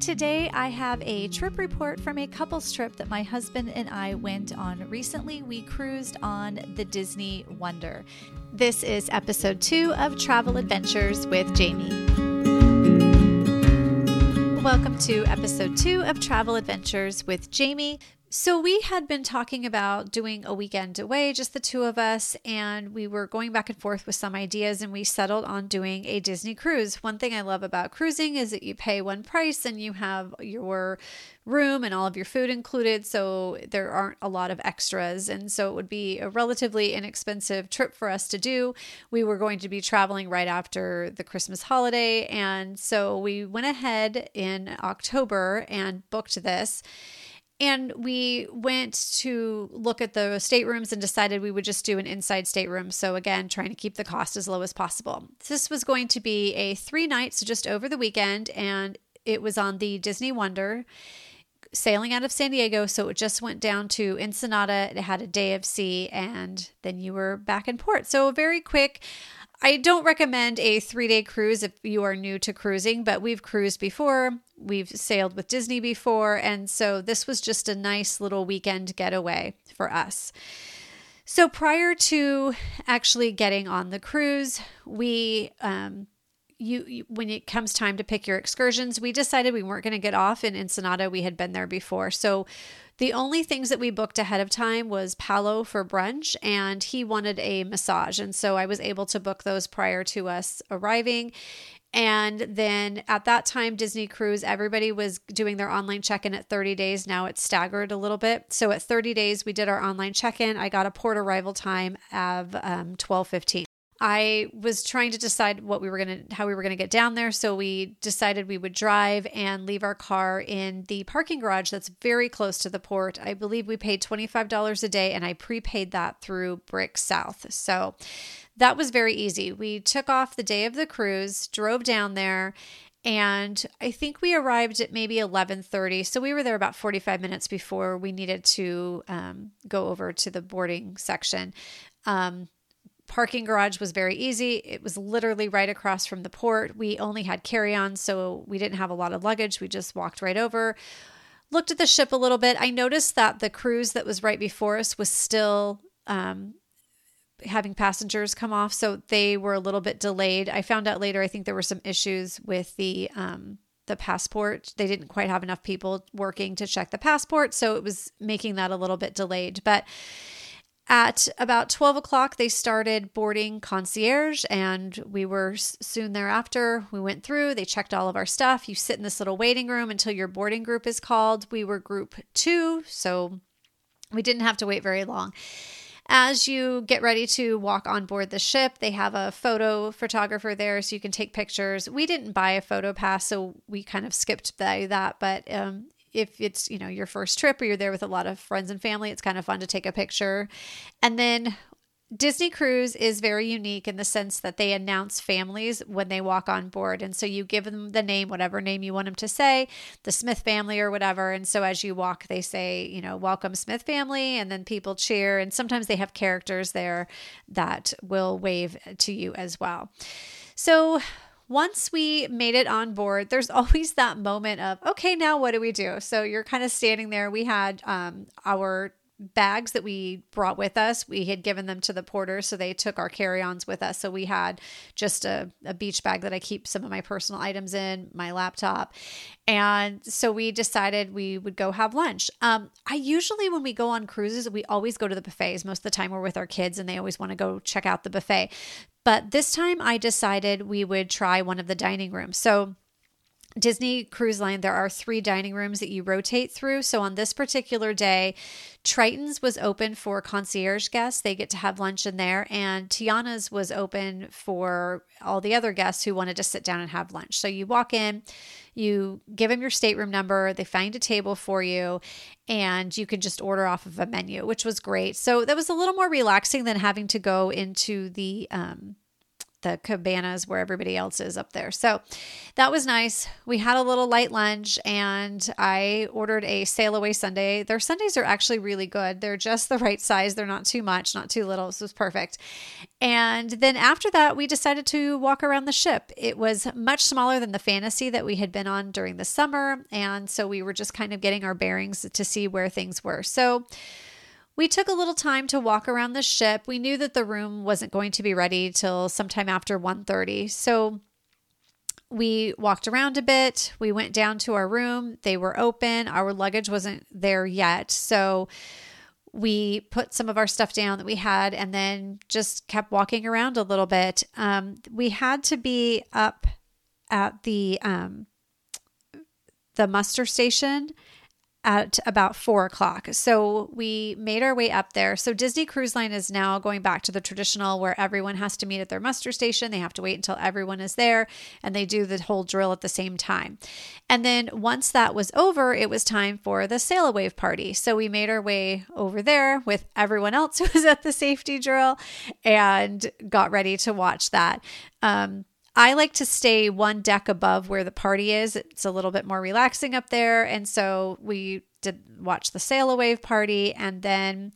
Today, I have a trip report from a couple's trip that my husband and I went on recently. We cruised on the Disney Wonder. This is episode two of Travel Adventures with Jaime. Welcome to episode two of Travel Adventures with Jaime. So, we had been talking about doing a weekend away, just the two of us, and we were going back and forth with some ideas, and we settled on doing a Disney cruise. One thing I love about cruising is that you pay one price and you have your room and all of your food included, so there aren't a lot of extras. And so, it would be a relatively inexpensive trip for us to do. We were going to be traveling right after the Christmas holiday, and so we went ahead in October and booked this. And we went to look at the staterooms and decided we would just do an inside stateroom. So, again, trying to keep the cost as low as possible. This was going to be a three nights, so just over the weekend, and it was on the Disney Wonder sailing out of San Diego. So it just went down to Ensenada. It had a day of sea, and then you were back in port. So, very quick. I don't recommend a three day cruise if you are new to cruising, but we've cruised before. We've sailed with Disney before. And so this was just a nice little weekend getaway for us. So prior to actually getting on the cruise, we, um, you, you, when it comes time to pick your excursions, we decided we weren't going to get off in Ensenada. We had been there before. So the only things that we booked ahead of time was Palo for brunch, and he wanted a massage. And so I was able to book those prior to us arriving. And then at that time, Disney Cruise, everybody was doing their online check in at 30 days. Now it's staggered a little bit. So at 30 days, we did our online check in. I got a port arrival time of um, 12 15. I was trying to decide what we were going to how we were going to get down there, so we decided we would drive and leave our car in the parking garage that's very close to the port. I believe we paid $25 a day and I prepaid that through BRIC South. So that was very easy. We took off the day of the cruise, drove down there, and I think we arrived at maybe 11:30. So we were there about 45 minutes before we needed to um, go over to the boarding section. Um, parking garage was very easy. It was literally right across from the port. We only had carry on, so we didn't have a lot of luggage. We just walked right over. Looked at the ship a little bit. I noticed that the cruise that was right before us was still um, having passengers come off, so they were a little bit delayed. I found out later, I think there were some issues with the. Um, the passport. They didn't quite have enough people working to check the passport, so it was making that a little bit delayed. But at about 12 o'clock, they started boarding concierge, and we were soon thereafter. We went through, they checked all of our stuff. You sit in this little waiting room until your boarding group is called. We were group two, so we didn't have to wait very long. As you get ready to walk on board the ship, they have a photo photographer there so you can take pictures. We didn't buy a photo pass, so we kind of skipped that, but um, if it's you know your first trip or you're there with a lot of friends and family it's kind of fun to take a picture and then Disney Cruise is very unique in the sense that they announce families when they walk on board. And so you give them the name, whatever name you want them to say, the Smith family or whatever. And so as you walk, they say, you know, welcome Smith family. And then people cheer. And sometimes they have characters there that will wave to you as well. So once we made it on board, there's always that moment of, okay, now what do we do? So you're kind of standing there. We had um, our bags that we brought with us. We had given them to the porter, so they took our carry ons with us. So we had just a, a beach bag that I keep some of my personal items in, my laptop. And so we decided we would go have lunch. Um, I usually, when we go on cruises, we always go to the buffets. Most of the time, we're with our kids and they always want to go check out the buffet. But this time I decided we would try one of the dining rooms. So, Disney Cruise Line, there are three dining rooms that you rotate through. So on this particular day, Triton's was open for concierge guests. They get to have lunch in there. And Tiana's was open for all the other guests who wanted to sit down and have lunch. So you walk in, you give them your stateroom number, they find a table for you, and you can just order off of a menu, which was great. So that was a little more relaxing than having to go into the um, the cabanas where everybody else is up there. So that was nice. We had a little light lunch and I ordered a sail away sundae. Their sundaes are actually really good. They're just the right size. They're not too much, not too little. This was perfect. And then after that, we decided to walk around the ship. It was much smaller than the fantasy that we had been on during the summer. And so we were just kind of getting our bearings to see where things were. So we took a little time to walk around the ship. We knew that the room wasn't going to be ready till sometime after 1:30. So we walked around a bit. We went down to our room. They were open. Our luggage wasn't there yet. So we put some of our stuff down that we had and then just kept walking around a little bit. Um, we had to be up at the um, the muster station at about four o'clock. So we made our way up there. So Disney Cruise Line is now going back to the traditional where everyone has to meet at their muster station. They have to wait until everyone is there and they do the whole drill at the same time. And then once that was over, it was time for the sail away party. So we made our way over there with everyone else who was at the safety drill and got ready to watch that. Um, I like to stay one deck above where the party is. It's a little bit more relaxing up there. And so we did watch the sail away party and then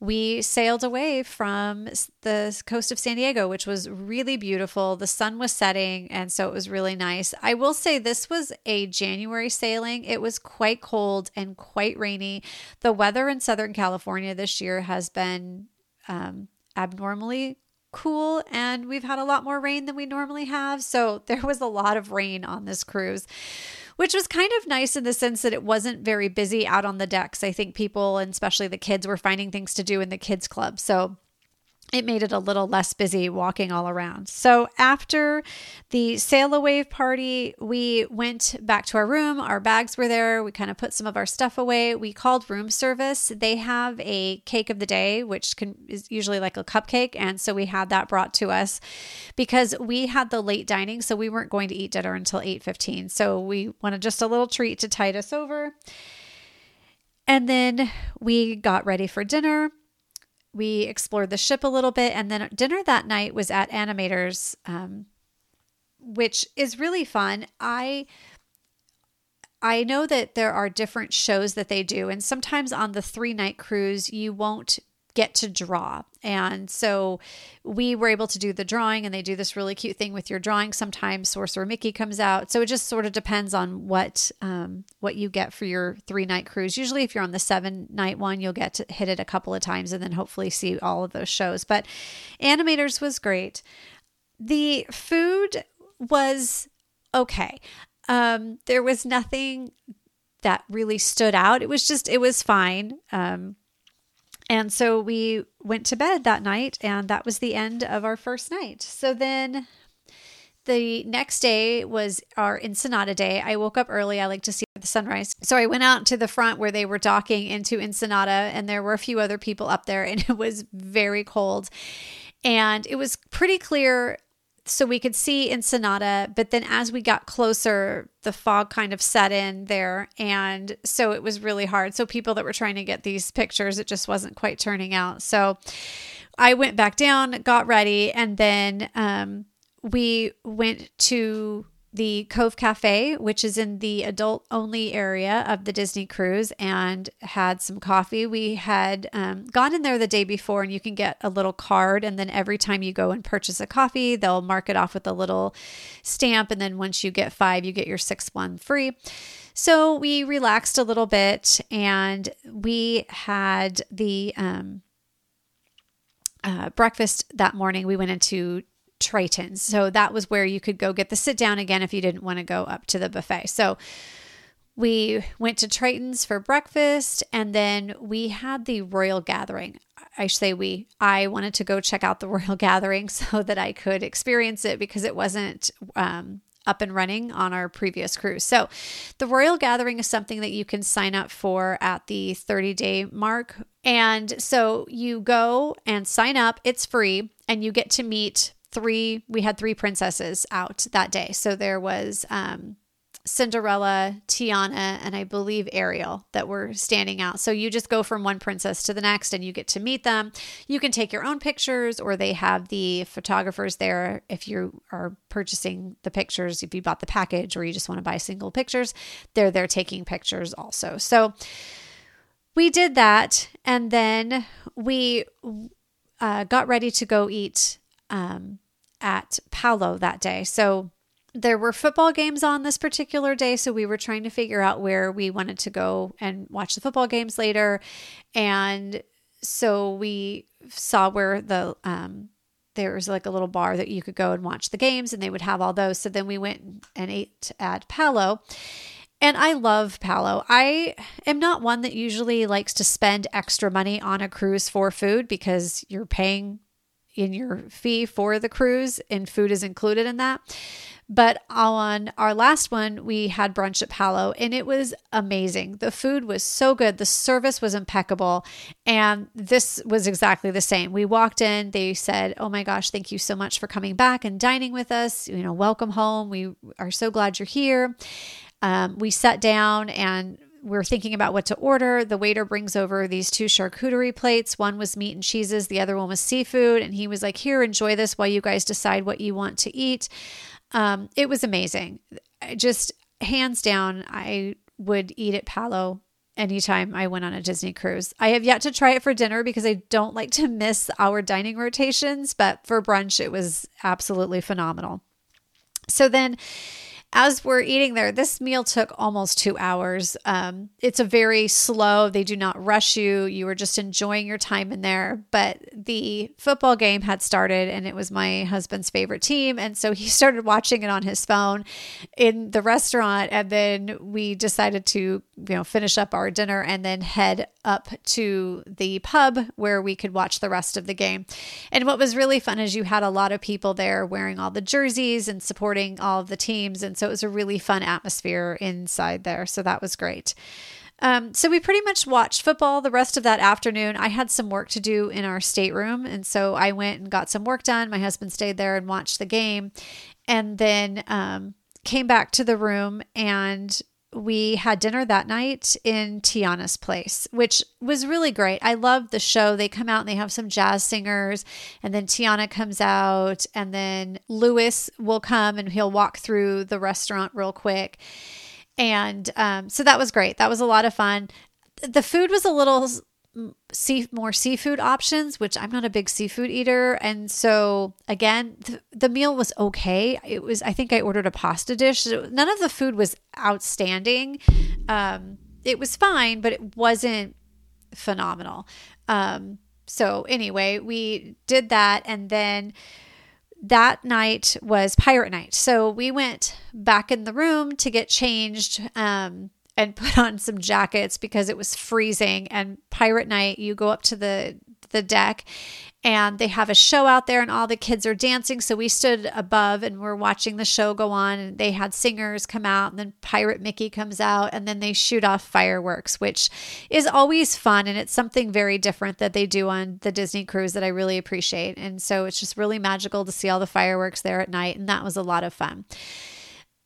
we sailed away from the coast of San Diego, which was really beautiful. The sun was setting, and so it was really nice. I will say this was a January sailing. It was quite cold and quite rainy. The weather in Southern California this year has been um, abnormally cool and we've had a lot more rain than we normally have. So there was a lot of rain on this cruise, which was kind of nice in the sense that it wasn't very busy out on the decks. I think people, and especially the kids, were finding things to do in the kids' club. So it made it a little less busy walking all around. So after the sail away party, we went back to our room. Our bags were there. We kind of put some of our stuff away. We called room service. They have a cake of the day, which can, is usually like a cupcake, and so we had that brought to us because we had the late dining, so we weren't going to eat dinner until eight fifteen. So we wanted just a little treat to tide us over. And then we got ready for dinner we explored the ship a little bit, and then dinner that night was at Animators, um, which is really fun. I I know that there are different shows that they do, and sometimes on the three night cruise, you won't get to draw. And so we were able to do the drawing, and they do this really cute thing with your drawing. Sometimes Sorcerer Mickey comes out, so it just sort of depends on what um, what you get for your three night cruise. Usually, if you're on the seven night one, you'll get to hit it a couple of times, and then hopefully see all of those shows. But Animators was great. The food was okay. Um, there was nothing that really stood out. It was just, it was fine. Um, and so we went to bed that night, and that was the end of our first night. So then the next day was our Ensenada day. I woke up early. I like to see the sunrise. So I went out to the front where they were docking into Ensenada, and there were a few other people up there, and it was very cold. And it was pretty clear so we could see in Ensenada, but then as we got closer, the fog kind of set in there. And so it was really hard. So people that were trying to get these pictures, it just wasn't quite turning out. So I went back down, got ready, and then um, we went to the Cove Cafe, which is in the adult only area of the Disney cruise, and had some coffee. We had um, gone in there the day before, and you can get a little card. And then every time you go and purchase a coffee, they'll mark it off with a little stamp. And then once you get five, you get your sixth one free. So we relaxed a little bit and we had the um, uh, breakfast that morning. We went into Triton's. So that was where you could go get the sit down again if you didn't want to go up to the buffet. So we went to Triton's for breakfast and then we had the Royal Gathering. I say we, I wanted to go check out the Royal Gathering so that I could experience it because it wasn't um, up and running on our previous cruise. So, the Royal Gathering is something that you can sign up for at the 30 day mark. And so you go and sign up, it's free, and you get to meet three we had three princesses out that day so there was um Cinderella, Tiana, and I believe Ariel that were standing out. So you just go from one princess to the next and you get to meet them. You can take your own pictures, or they have the photographers there if you are purchasing the pictures. If you bought the package or you just want to buy single pictures, they're there taking pictures also. So we did that. And then we uh, got ready to go eat um, at Palo that day. So there were football games on this particular day, so we were trying to figure out where we wanted to go and watch the football games later. And so we saw where the um, there was like a little bar that you could go and watch the games, and they would have all those. So then we went and ate at Palo. And I love Palo. I am not one that usually likes to spend extra money on a cruise for food because you're paying in your fee for the cruise and food is included in that. But on our last one, we had brunch at Palo and it was amazing. The food was so good, the service was impeccable. And this was exactly the same. We walked in, they said, Oh my gosh, thank you so much for coming back and dining with us. You know, welcome home. We are so glad you're here. Um, we sat down and we're thinking about what to order. The waiter brings over these two charcuterie plates. One was meat and cheeses, the other one was seafood. And he was like, Here, enjoy this while you guys decide what you want to eat. Um, it was amazing. Just hands down, I would eat at Palo anytime I went on a Disney cruise. I have yet to try it for dinner because I don't like to miss our dining rotations, but for brunch, it was absolutely phenomenal. So then as we're eating there, this meal took almost two hours. Um, it's a very slow, they do not rush you. You were just enjoying your time in there. But the football game had started and it was my husband's favorite team. And so he started watching it on his phone in the restaurant. And then we decided to, you know, finish up our dinner and then head up to the pub where we could watch the rest of the game. And what was really fun is you had a lot of people there wearing all the jerseys and supporting all of the teams. And so it was a really fun atmosphere inside there. So that was great. Um, so we pretty much watched football the rest of that afternoon. I had some work to do in our stateroom. And so I went and got some work done. My husband stayed there and watched the game and then um, came back to the room and we had dinner that night in Tiana's place, which was really great. I love the show. They come out and they have some jazz singers, and then Tiana comes out, and then Lewis will come and he'll walk through the restaurant real quick. And um, so that was great. That was a lot of fun. The food was a little see more seafood options, which I'm not a big seafood eater. And so again, the, the meal was okay. It was, I think I ordered a pasta dish. None of the food was outstanding. Um, it was fine, but it wasn't phenomenal. Um, so anyway, we did that. And then that night was pirate night. So we went back in the room to get changed. Um, and put on some jackets because it was freezing. And pirate night you go up to the the deck and they have a show out there and all the kids are dancing. So we stood above and we're watching the show go on. And they had singers come out and then pirate mickey comes out and then they shoot off fireworks which is always fun. And it's something very different that they do on the disney cruise that i really appreciate. And so it's just really magical to see all the fireworks there at night. And that was a lot of fun.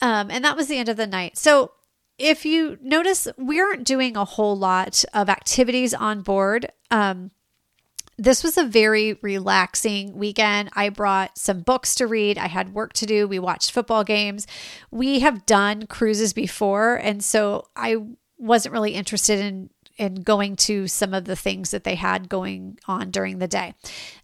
Um, and that was the end of the night. So if you notice, we aren't doing a whole lot of activities on board. Um, this was a very relaxing weekend. I brought some books to read. I had work to do. We watched football games. We have done cruises before, and so I wasn't really interested in and going to some of the things that they had going on during the day.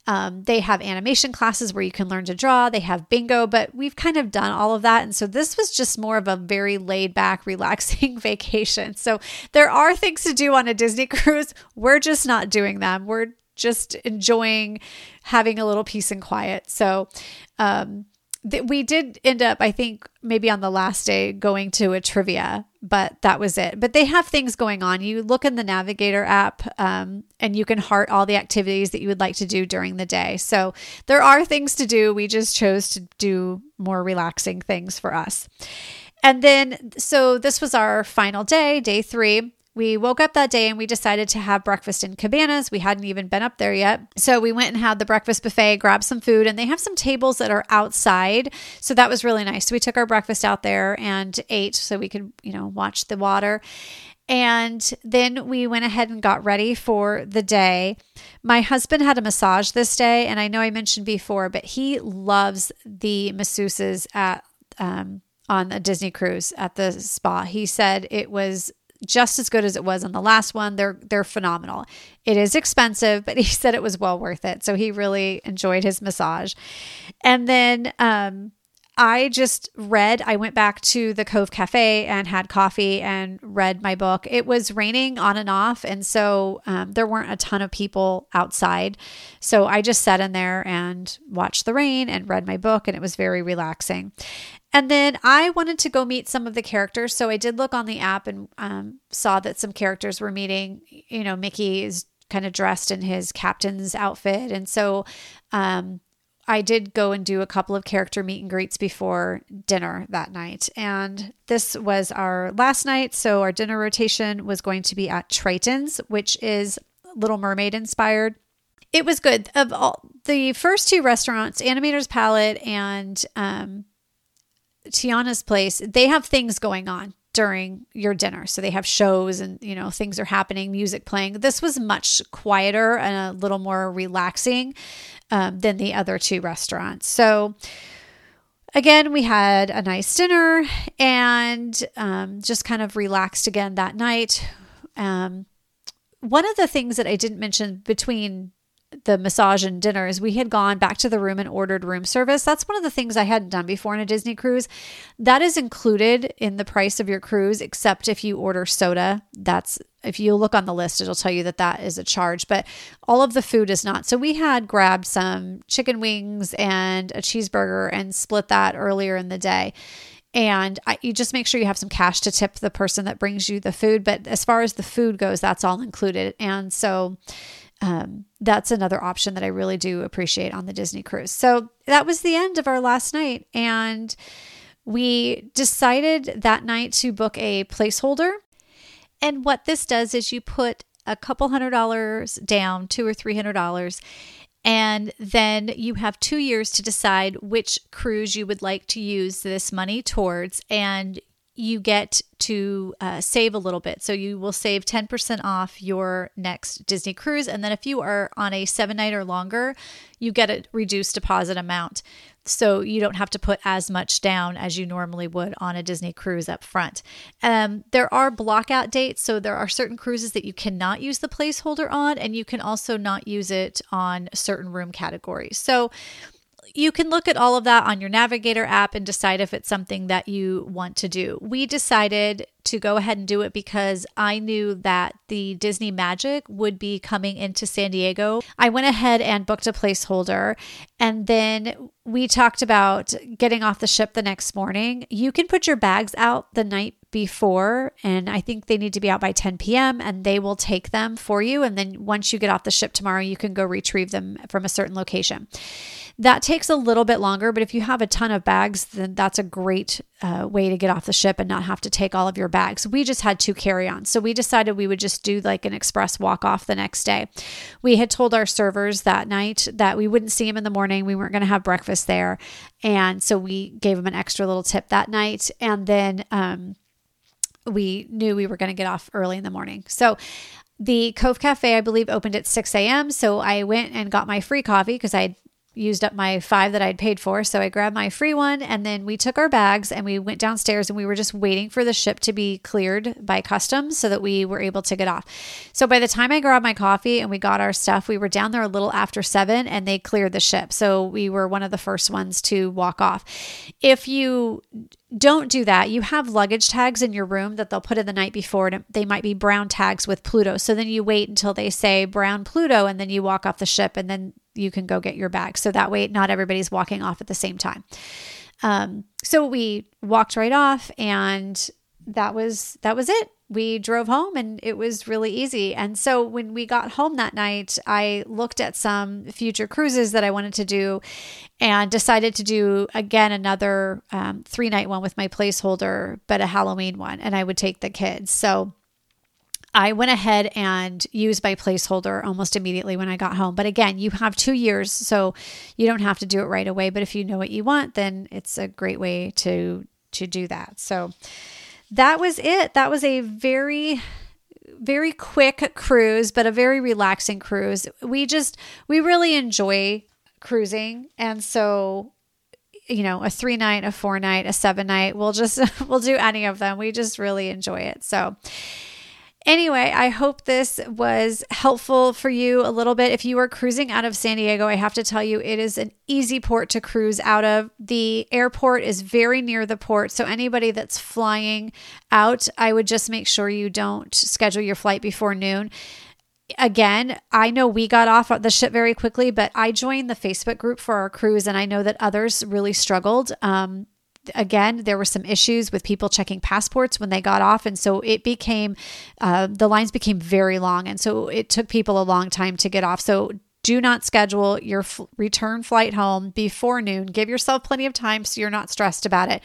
Um, they have animation classes where you can learn to draw, they have bingo, but we've kind of done all of that. And so this was just more of a very laid back, relaxing vacation. So there are things to do on a Disney cruise. We're just not doing them. We're just enjoying having a little peace and quiet. So, um, we did end up, I think, maybe on the last day going to a trivia, but that was it. But they have things going on. You look in the Navigator app um, and you can heart all the activities that you would like to do during the day. So there are things to do. We just chose to do more relaxing things for us. And then, so this was our final day, day three we woke up that day and we decided to have breakfast in Cabanas. We hadn't even been up there yet. So we went and had the breakfast buffet, grabbed some food, and they have some tables that are outside. So that was really nice. So we took our breakfast out there and ate so we could, you know, watch the water. And then we went ahead and got ready for the day. My husband had a massage this day, and I know I mentioned before, but he loves the masseuses at um, on a Disney cruise at the spa. He said it was just as good as it was on the last one. They're they're phenomenal. It is expensive, but he said it was well worth it. So he really enjoyed his massage. And then um I just read, I went back to the Cove Cafe and had coffee and read my book. It was raining on and off. And so um, there weren't a ton of people outside. So I just sat in there and watched the rain and read my book, and it was very relaxing. And then I wanted to go meet some of the characters. So I did look on the app and um, saw that some characters were meeting. You know, Mickey is kind of dressed in his captain's outfit. And so um, I did go and do a couple of character meet and greets before dinner that night. And this was our last night. So our dinner rotation was going to be at Triton's, which is Little Mermaid inspired. It was good. Of all the first two restaurants, Animator's Palate and um, Tiana's Place, they have things going on during your dinner. So they have shows and, you know, things are happening, music playing. This was much quieter and a little more relaxing um, than the other two restaurants. So, again, we had a nice dinner and um, just kind of relaxed again that night. Um, one of the things that I didn't mention between the massage and dinners, we had gone back to the room and ordered room service. That's one of the things I hadn't done before in a Disney cruise. That is included in the price of your cruise, except if you order soda. That's if you look on the list, it'll tell you that that is a charge, but all of the food is not. So we had grabbed some chicken wings and a cheeseburger and split that earlier in the day. And I, you just make sure you have some cash to tip the person that brings you the food. But as far as the food goes, that's all included. And so um, that's another option that I really do appreciate on the Disney cruise. So that was the end of our last night. And we decided that night to book a placeholder. And what this does is you put a couple hundred dollars down, two or three hundred dollars, and then you have two years to decide which cruise you would like to use this money towards. And you get to uh, save a little bit. So you will save 10% off your next Disney cruise. And then if you are on a seven night or longer, you get a reduced deposit amount. So you don't have to put as much down as you normally would on a Disney cruise up front. Um, there are blockout dates. So there are certain cruises that you cannot use the placeholder on, and you can also not use it on certain room categories. So you can look at all of that on your Navigator app and decide if it's something that you want to do. We decided to go ahead and do it because I knew that the Disney Magic would be coming into San Diego. I went ahead and booked a placeholder and then we talked about getting off the ship the next morning. You can put your bags out the night before, and I think they need to be out by 10 p.m., and they will take them for you. And then once you get off the ship tomorrow, you can go retrieve them from a certain location. That takes a little bit longer, but if you have a ton of bags, then that's a great uh, way to get off the ship and not have to take all of your bags. We just had two carry ons. So we decided we would just do like an express walk off the next day. We had told our servers that night that we wouldn't see them in the morning. We weren't going to have breakfast there. And so we gave them an extra little tip that night. And then, um, we knew we were going to get off early in the morning. So the Cove Cafe, I believe, opened at 6 a.m. So I went and got my free coffee because I used up my five that I'd paid for. So I grabbed my free one and then we took our bags and we went downstairs and we were just waiting for the ship to be cleared by customs so that we were able to get off. So by the time I grabbed my coffee and we got our stuff, we were down there a little after seven and they cleared the ship. So we were one of the first ones to walk off. If you don't do that. You have luggage tags in your room that they'll put in the night before, and they might be brown tags with Pluto. So then you wait until they say brown Pluto, and then you walk off the ship, and then you can go get your bag. So that way, not everybody's walking off at the same time. Um, so we walked right off, and that was that was it. We drove home, and it was really easy. And so when we got home that night, I looked at some future cruises that I wanted to do, and decided to do again another um, three night one with my placeholder, but a Halloween one, and I would take the kids. So I went ahead and used my placeholder almost immediately when I got home. But again, you have two years, so you don't have to do it right away. But if you know what you want, then it's a great way to to do that. So that was it. That was a very very quick cruise, but a very relaxing cruise. We just we really enjoy cruising, and so you know a three night a four night a seven night we'll just we'll do any of them we just really enjoy it so Anyway, I hope this was helpful for you a little bit. If you are cruising out of San Diego, I have to tell you it is an easy port to cruise out of. The airport is very near the port. So, anybody that's flying out, I would just make sure you don't schedule your flight before noon again, I know we got off the ship very quickly, but I joined the Facebook group for our cruise, and I know that others really struggled. Um, again, there were some issues with people checking passports when they got off. And so it became, uh, the lines became very long. And so it took people a long time to get off. So do not schedule your f- return flight home before noon. Give yourself plenty of time so you're not stressed about it.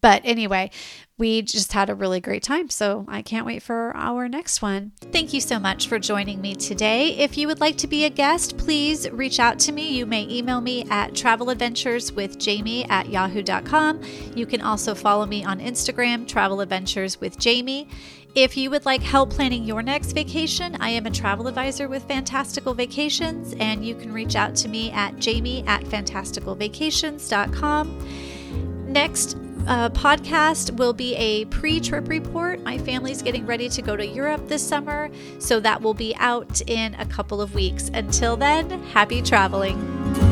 But anyway, we just had a really great time. So I can't wait for our next one. Thank you so much for joining me today. If you would like to be a guest, please reach out to me. You may email me at traveladventureswithjaime at yahoo.com. You can also follow me on Instagram, Travel Adventures with Jaime. If you would like help planning your next vacation, I am a travel advisor with Fantastical Vacations, and you can reach out to me at jaime at fantasticalvacations.com. Next, uh, podcast will be a pre trip report. My family's getting ready to go to Europe this summer, so that will be out in a couple of weeks. Until then, happy traveling.